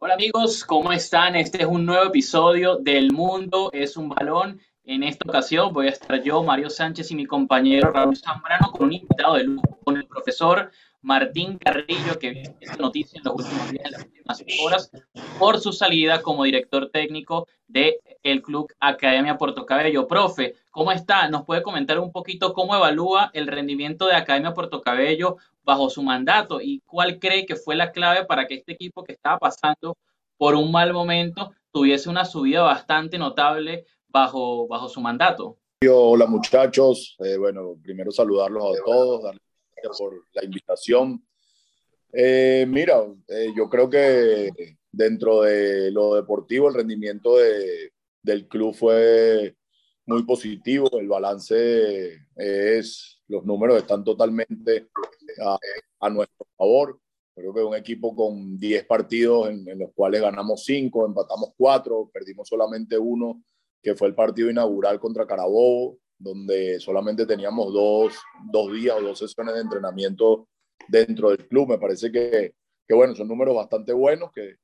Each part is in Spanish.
Hola amigos, ¿cómo están? Este es un nuevo episodio del Mundo es un balón. En esta ocasión voy a estar yo, Mario Sánchez y mi compañero Raúl Zambrano con un invitado de lujo, con el profesor Martín Carrillo, que viene esta noticia en los últimos días, en las últimas horas, por su salida como director técnico del el Club Academia Puerto Cabello. Profe, ¿cómo está? ¿Nos puede comentar un poquito cómo evalúa el rendimiento de Academia Puerto Cabello bajo su mandato y cuál cree que fue la clave para que este equipo que estaba pasando por un mal momento tuviese una subida bastante notable bajo, bajo su mandato. Hola muchachos, eh, bueno, primero saludarlos a todos, por la invitación. Eh, mira, eh, yo creo que dentro de lo deportivo el rendimiento de, del club fue muy positivo, el balance es, los números están totalmente a, a nuestro favor. Creo que un equipo con 10 partidos en, en, los cuales ganamos 5, empatamos 4, perdimos solamente uno que fue el partido inaugural contra Carabobo, donde solamente teníamos dos, dos días o dos sesiones de entrenamiento dentro del club. Me parece que, que bueno, son números bastante buenos que,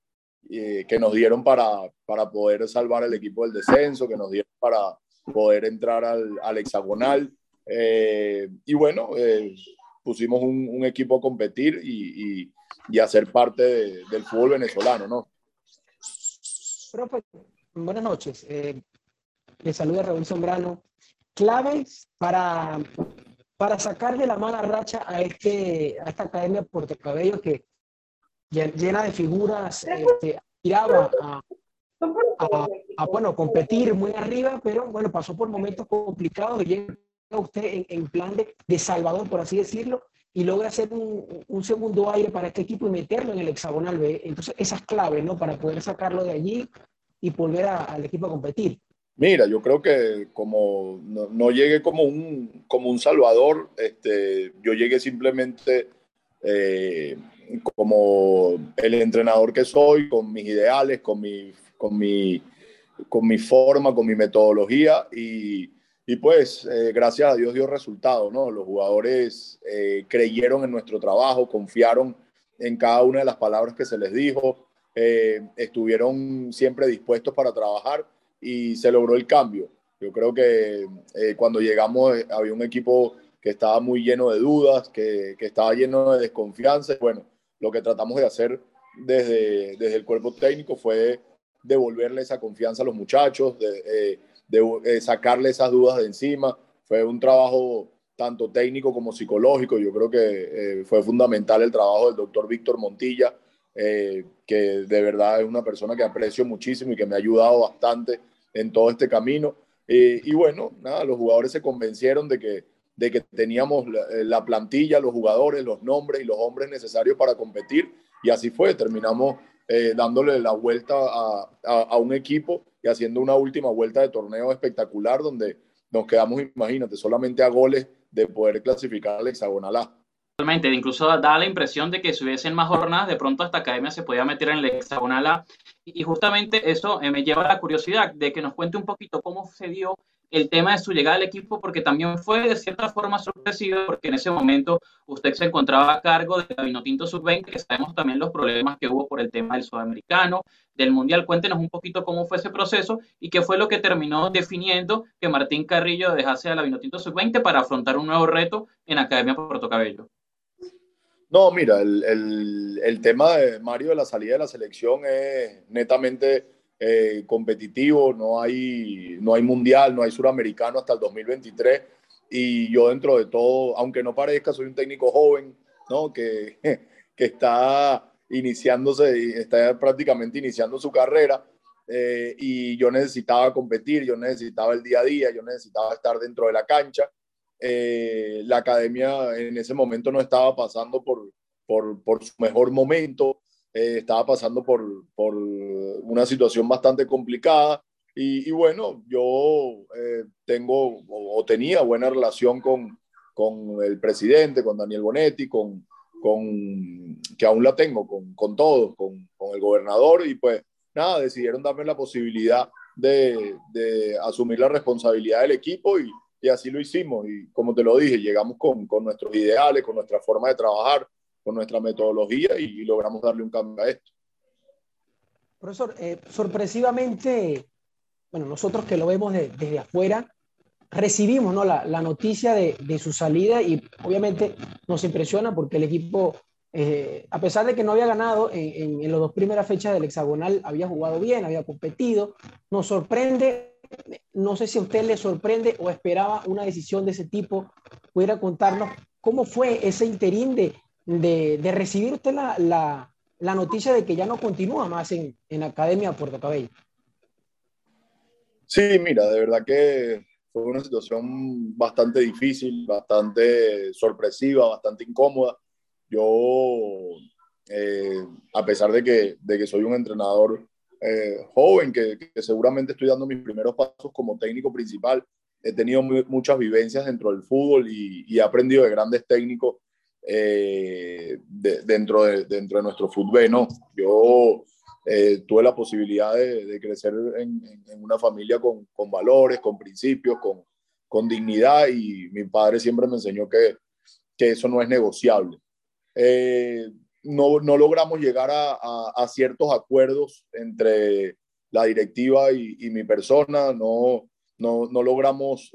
eh, que nos dieron para, para poder salvar el equipo del descenso, que nos dieron para poder entrar al, al hexagonal. Eh, y bueno, eh, pusimos un, equipo a competir y, y, y a ser parte de, del fútbol venezolano, ¿no? Profe, buenas noches. Le saluda Raúl Sombrano. Claves para, para sacar de la mala racha a, este, a esta academia Puerto Cabello que llena de figuras, este, tiraba a, a, a, bueno, competir muy arriba, pero bueno, pasó por momentos complicados y llega usted en, en plan de, de, Salvador, por así decirlo, y logra hacer un, un, segundo aire para este equipo y meterlo en el hexagonal B. Entonces, esas claves, ¿no? Para poder sacarlo de allí y volver a, al equipo a competir. Mira, yo creo que como no, llegué como un, como un salvador, este, yo llegué simplemente eh, como el entrenador que soy, con mis ideales, con mi, con mi, con mi forma, con mi metodología y, pues eh, gracias a Dios dio resultado, ¿no? Los jugadores eh, creyeron en nuestro trabajo, confiaron en cada una de las palabras que se les dijo, estuvieron siempre dispuestos para trabajar y se logró el cambio. Yo creo que eh, cuando llegamos eh, había un equipo que estaba muy lleno de dudas, que, que, estaba lleno de desconfianza. Bueno, lo que tratamos de hacer desde, desde el cuerpo técnico fue devolverle esa confianza a los muchachos, de, eh, sacarle esas dudas de encima. Fue un trabajo tanto técnico como psicológico. Yo creo que fue fundamental el trabajo del doctor Víctor Montilla, que de verdad es una persona que aprecio muchísimo y que me ha ayudado bastante en todo este camino. Eh, y bueno, nada, los jugadores se convencieron de que, de que teníamos la, la, plantilla, los jugadores, los nombres y los hombres necesarios para competir. Y así fue, terminamos eh, dándole la vuelta a, a, a, un equipo y haciendo una última vuelta de torneo espectacular donde nos quedamos, imagínate, solamente a goles de poder clasificar al hexagonal A. Totalmente, incluso da la impresión de que si hubiesen más jornadas, de pronto esta academia se podía meter en el hexagonal A. Y justamente eso eh, me lleva a la curiosidad de que nos cuente un poquito cómo se dio el tema de su llegada al equipo, porque también fue de cierta forma sorpresivo, porque en ese momento usted se encontraba a cargo de Vinotinto Sub-20, que sabemos también los problemas que hubo por el tema del sudamericano, del mundial. Cuéntenos un poquito cómo fue ese proceso y qué fue lo que terminó definiendo que Martín Carrillo dejase a la Vinotinto Sub-20 para afrontar un nuevo reto en Academia Puerto Cabello. No, mira, el, el, tema de Mario de la salida de la selección es netamente eh, competitivo, no hay, no hay mundial, no hay suramericano hasta el 2023 y yo dentro de todo, aunque no parezca, soy un técnico joven, ¿no? Que, que está iniciándose, está prácticamente iniciando su carrera eh, y yo necesitaba competir, yo necesitaba el día a día, yo necesitaba estar dentro de la cancha eh, la academia en ese momento no estaba pasando por, por, por su mejor momento, eh, estaba pasando por, por, una situación bastante complicada. Y, y bueno, yo eh, tengo o, o, tenía buena relación con, con el presidente, con Daniel Bonetti, con, con que aún la tengo, con, con todos, con, con el gobernador, y pues nada, decidieron darme la posibilidad de, de asumir la responsabilidad del equipo y, y así lo hicimos. Y como te lo dije, llegamos con, con nuestros ideales, con nuestra forma de trabajar, con nuestra metodología y, logramos darle un cambio a esto. Profesor, eh, sorpresivamente, bueno, nosotros que lo vemos desde afuera, recibimos ¿no? la, noticia de, su salida y obviamente nos impresiona porque el equipo, eh, a pesar de que no había ganado en, en, las dos primeras fechas del hexagonal, había jugado bien, había competido, nos sorprende, no sé si a usted le sorprende o esperaba una decisión de ese tipo, pudiera contarnos cómo fue ese interín de, de, recibir usted la la noticia de que ya no continúa más en, en Academia Puerto Cabello. Sí, mira, de verdad que fue una situación bastante difícil, bastante sorpresiva, bastante incómoda. Yo, eh, a pesar de que, de que soy un entrenador eh, joven, que, que, seguramente estoy dando mis primeros pasos como técnico principal, he tenido muchas vivencias dentro del fútbol y, y he aprendido de grandes técnicos eh, dentro, de, dentro de nuestro fútbol. ¿no? Yo eh, tuve la posibilidad de, crecer en, una familia con, con, valores, con principios, con, con, dignidad y mi padre siempre me enseñó que, que eso no es negociable. Eh, no, no, logramos llegar a, a, ciertos acuerdos entre la directiva y, mi persona, no, no, no logramos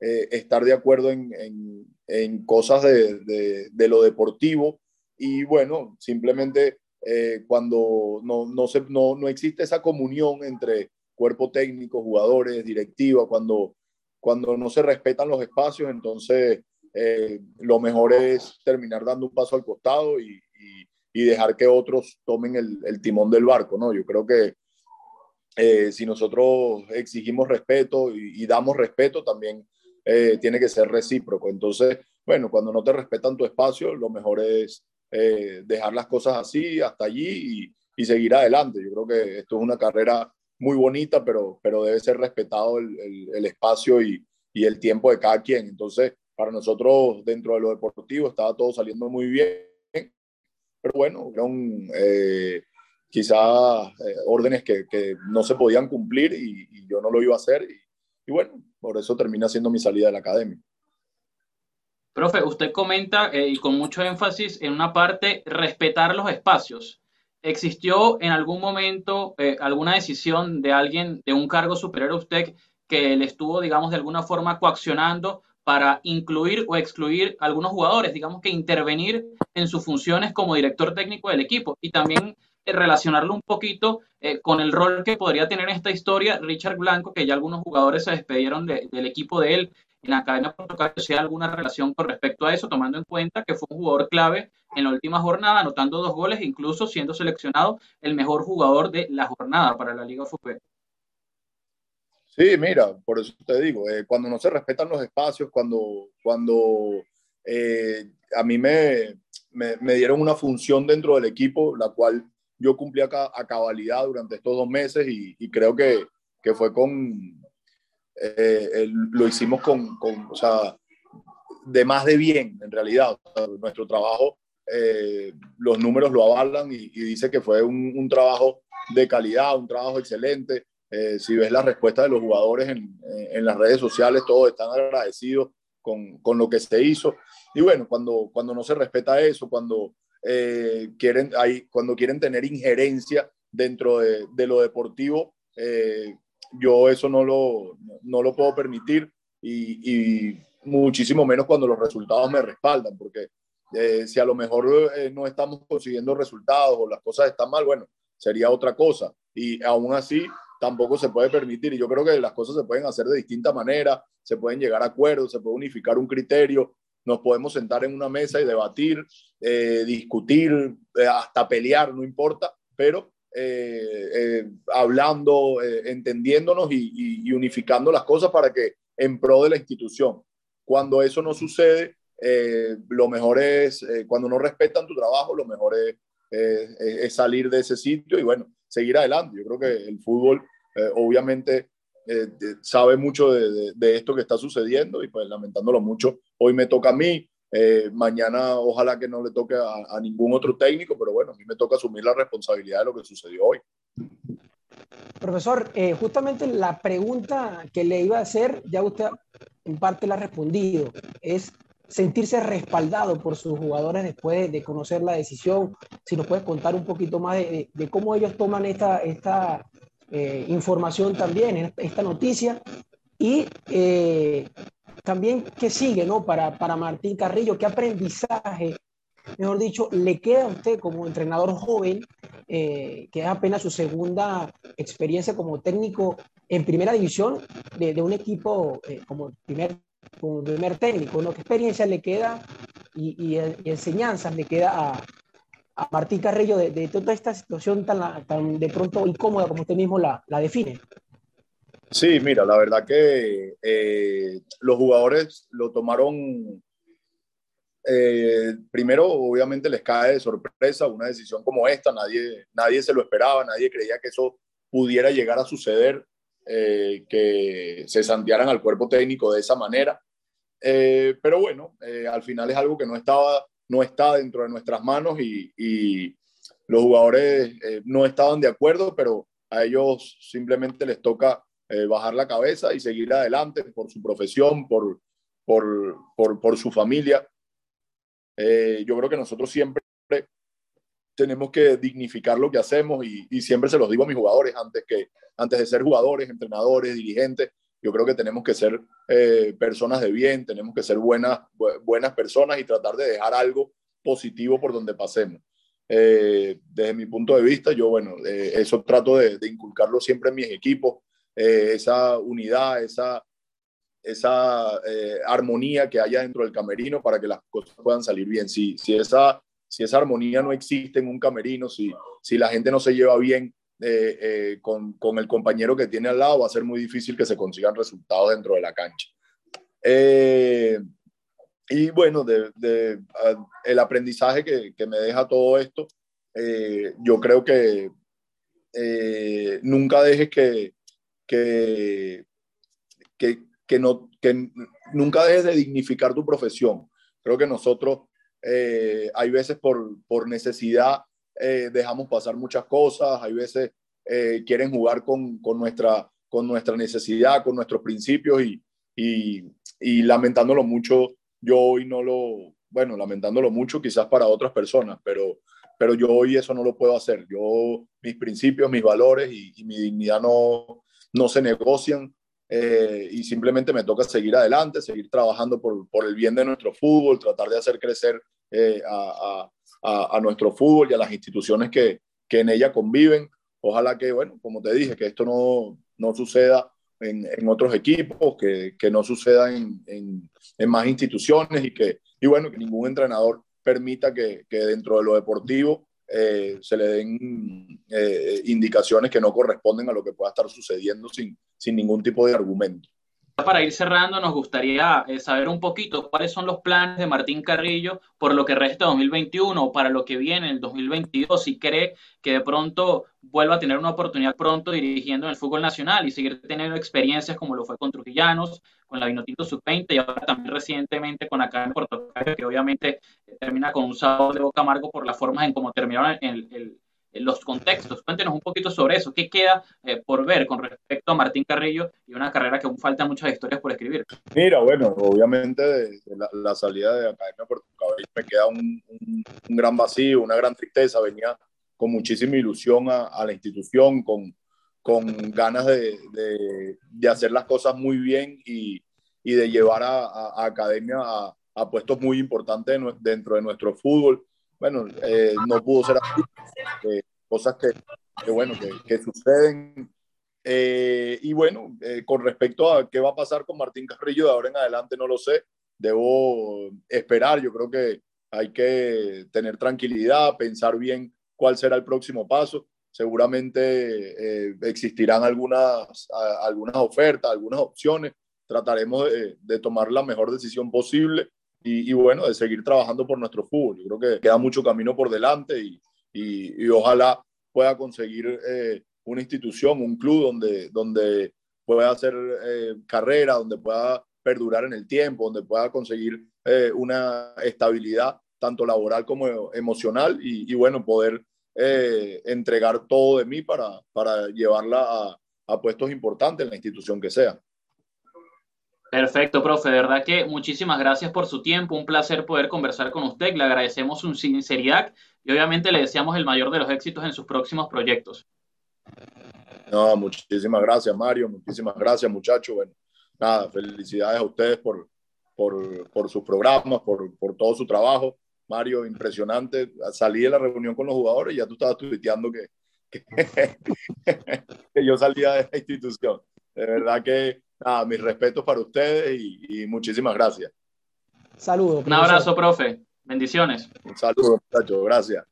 estar de acuerdo en, en, en cosas de, de, lo deportivo. Y bueno, simplemente eh, cuando no, no, se, no, no, existe esa comunión entre cuerpo técnico, jugadores, directiva, cuando, cuando no se respetan los espacios, entonces eh, lo mejor es terminar dando un paso al costado y, y, dejar que otros tomen el, el, timón del barco, ¿no? Yo creo que eh, si nosotros exigimos respeto y, y damos respeto, también eh, tiene que ser recíproco. Entonces, bueno, cuando no te respetan tu espacio, lo mejor es eh, dejar las cosas así, hasta allí y, y, seguir adelante. Yo creo que esto es una carrera muy bonita, pero, pero debe ser respetado el, el, espacio y, y, el tiempo de cada quien. Entonces, para nosotros, dentro de lo deportivo, estaba todo saliendo muy bien. Pero bueno, eran eh, quizás eh, órdenes que, que, no se podían cumplir y, y, yo no lo iba a hacer. Y, y bueno, por eso termina siendo mi salida de la academia. Profe, usted comenta eh, y con mucho énfasis en una parte, respetar los espacios. ¿Existió en algún momento eh, alguna decisión de alguien de un cargo superior a usted que le estuvo, digamos, de alguna forma coaccionando para incluir o excluir algunos jugadores, digamos que intervenir en sus funciones como director técnico del equipo? Y también relacionarlo un poquito eh, con el rol que podría tener en esta historia Richard Blanco, que ya algunos jugadores se despedieron del equipo de él en la Academia Portugal, si hay alguna relación con respecto a eso, tomando en cuenta que fue un jugador clave en la última jornada, anotando dos goles, incluso siendo seleccionado el mejor jugador de la jornada para la Liga Fútbol. Sí, mira, por eso te digo, eh, cuando no se respetan los espacios, cuando, cuando eh, a mí me, me, dieron una función dentro del equipo, la cual yo cumplí a, cabalidad durante estos dos meses y, creo que, que, fue con, eh, lo hicimos con, o sea, de más de bien, en realidad. nuestro trabajo, los números lo avalan y, y dice que fue un, trabajo de calidad, un trabajo excelente. Eh, si ves la respuesta de los jugadores en, en, las redes sociales, todos están agradecidos con, con, lo que se hizo. Y bueno, cuando, cuando no se respeta eso, cuando eh, quieren, hay, cuando quieren tener injerencia dentro de, de lo deportivo, eh, yo eso no lo, no lo puedo permitir y, y, muchísimo menos cuando los resultados me respaldan, porque eh, si a lo mejor eh, no estamos consiguiendo resultados o las cosas están mal, bueno, sería otra cosa. Y aún así, tampoco se puede permitir. Y yo creo que las cosas se pueden hacer de distinta manera, se pueden llegar a acuerdos, se puede unificar un criterio, nos podemos sentar en una mesa y debatir, eh, discutir, eh, hasta pelear, no importa, pero eh, hablando, entendiéndonos y, y, unificando las cosas para que en pro de la institución. Cuando eso no sucede, lo mejor es, cuando no respetan tu trabajo, lo mejor es, es, salir de ese sitio y bueno, seguir adelante. Yo creo que el fútbol, obviamente, eh, sabe mucho de, de, esto que está sucediendo y pues lamentándolo mucho, hoy me toca a mí, eh, mañana ojalá que no le toque a, a, ningún otro técnico, pero bueno, a mí me toca asumir la responsabilidad de lo que sucedió hoy. Profesor, eh, justamente la pregunta que le iba a hacer, ya usted en parte la ha respondido, es sentirse respaldado por sus jugadores después de conocer la decisión. Si nos puedes contar un poquito más de, cómo ellos toman esta, esta eh, información también, esta noticia, y eh, también qué sigue ¿no? para, para Martín Carrillo, qué aprendizaje, mejor dicho, le queda a usted como entrenador joven, eh, que es apenas su segunda experiencia como técnico en primera división de, de un equipo como primer como primer técnico, ¿no? ¿Qué experiencia le queda y, enseñanzas le queda a, a Martín Carrillo de, toda esta situación tan, de pronto incómoda como usted mismo la, define? Sí, mira, la verdad que eh, los jugadores lo tomaron, eh, primero obviamente les cae de sorpresa una decisión como esta, nadie, nadie se lo esperaba, nadie creía que eso pudiera llegar a suceder. Eh, que se santearan al cuerpo técnico de esa manera. Pero bueno, al final es algo que no, estaba, no está dentro de nuestras manos y, los jugadores no estaban de acuerdo, pero a ellos simplemente les toca bajar la cabeza y seguir adelante por su profesión, por, su familia. yo creo que nosotros siempre tenemos que dignificar lo que hacemos y, y, siempre se los digo a mis jugadores antes, que, antes de ser jugadores, entrenadores, dirigentes. Yo creo que tenemos que ser eh, personas de bien, tenemos que ser buenas, buenas personas y tratar de dejar algo positivo por donde pasemos. Eh, desde mi punto de vista, yo, bueno, eh, eso trato de, de, inculcarlo siempre en mis equipos, esa unidad, esa, esa armonía que haya dentro del camerino para que las cosas puedan salir bien. Si, si esa si esa armonía no existe en un camerino, si, si la gente no se lleva bien eh, eh, con, con, el compañero que tiene al lado, va a ser muy difícil que se consigan resultados dentro de la cancha. Eh, y bueno, de, de, el aprendizaje que, que, me deja todo esto, yo creo que nunca dejes que, que, que, que, no, que nunca dejes de dignificar tu profesión. Creo que nosotros eh, hay veces por, por necesidad eh, dejamos pasar muchas cosas, hay veces eh, quieren jugar con, con, nuestra, con nuestra necesidad, con nuestros principios y, y, lamentándolo mucho, yo hoy no lo, bueno, lamentándolo mucho quizás para otras personas, pero, pero yo hoy eso no lo puedo hacer. Yo, mis principios, mis valores y, y mi dignidad no, no se negocian eh, y simplemente me toca seguir adelante, seguir trabajando por, por, el bien de nuestro fútbol, tratar de hacer crecer eh, a, a, a, nuestro fútbol y a las instituciones que, que, en ella conviven. Ojalá que, bueno, como te dije, que esto no, no suceda en, en, otros equipos, que, que no suceda en, en, en, más instituciones y que, y bueno, que ningún entrenador permita que, que dentro de lo deportivo eh, se le den eh, indicaciones que no corresponden a lo que pueda estar sucediendo sin, sin ningún tipo de argumento. Para ir cerrando, nos gustaría eh, saber un poquito cuáles son los planes de Martín Carrillo por lo que resta 2021 o para lo que viene en el 2022, si cree que de pronto vuelva a tener una oportunidad pronto dirigiendo en el fútbol nacional y seguir teniendo experiencias como lo fue con Trujillanos, con la Vinotinto Sub-20 y ahora también recientemente con en Puerto que obviamente termina con un sabor de boca amargo por la forma en cómo terminaron el, el los contextos. Cuéntenos un poquito sobre eso. ¿Qué queda eh, por ver con respecto a Martín Carrillo y una carrera que aún falta muchas historias por escribir? Mira, bueno, obviamente de, la, la, salida de Academia Puerto Cabello me queda un, un, un, gran vacío, una gran tristeza. Venía con muchísima ilusión a, a la institución, con, con ganas de, de, de, hacer las cosas muy bien y, y de llevar a, a Academia a, puestos muy importantes dentro de nuestro fútbol bueno, eh, no pudo ser así. Eh, cosas que, que bueno, que, que suceden. Eh, y bueno, eh, con respecto a qué va a pasar con Martín Carrillo de ahora en adelante, no lo sé. Debo esperar. Yo creo que hay que tener tranquilidad, pensar bien cuál será el próximo paso. Seguramente existirán algunas, algunas ofertas, algunas opciones. Trataremos de, de tomar la mejor decisión posible y, bueno, de seguir trabajando por nuestro fútbol. Yo creo que queda mucho camino por delante y, y, ojalá pueda conseguir eh, una institución, un club donde, donde pueda hacer eh, carrera, donde pueda perdurar en el tiempo, donde pueda conseguir eh, una estabilidad tanto laboral como emocional y, bueno, poder entregar todo de mí para, para llevarla a, a puestos importantes en la institución que sea. Perfecto, profe. De verdad que muchísimas gracias por su tiempo. Un placer poder conversar con usted. Le agradecemos su sinceridad y obviamente le deseamos el mayor de los éxitos en sus próximos proyectos. No, muchísimas gracias, Mario. Muchísimas gracias, muchachos. Bueno, nada, felicidades a ustedes por, por, por sus programas, por, por todo su trabajo. Mario, impresionante. Salí de la reunión con los jugadores y ya tú estabas tuiteando que, que, yo salía de esta institución. De verdad que, nada, mis respetos para ustedes y, muchísimas gracias. Saludos. Un abrazo, profe. Bendiciones. Un saludo, muchachos. Gracias.